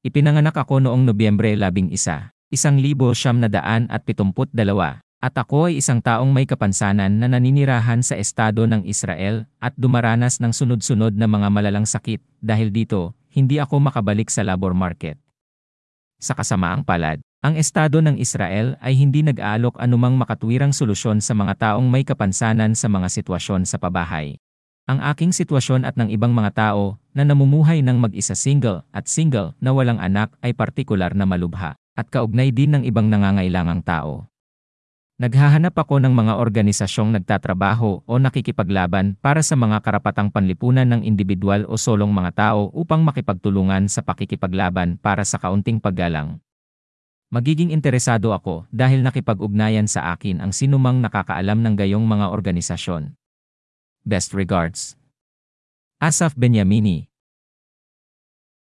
Ipinanganak ako noong Nobyembre 11, 1972 at ako ay isang taong may kapansanan na naninirahan sa estado ng Israel at dumaranas ng sunod-sunod na mga malalang sakit dahil dito, hindi ako makabalik sa labor market. Sa kasamaang palad, ang estado ng Israel ay hindi nag-aalok anumang makatwirang solusyon sa mga taong may kapansanan sa mga sitwasyon sa pabahay. Ang aking sitwasyon at ng ibang mga tao na namumuhay ng mag-isa single at single na walang anak ay partikular na malubha at kaugnay din ng ibang nangangailangang tao. Naghahanap ako ng mga organisasyong nagtatrabaho o nakikipaglaban para sa mga karapatang panlipunan ng individual o solong mga tao upang makipagtulungan sa pakikipaglaban para sa kaunting paggalang. Magiging interesado ako dahil nakipag-ugnayan sa akin ang sinumang nakakaalam ng gayong mga organisasyon. Best regards. Asaf Benyamini,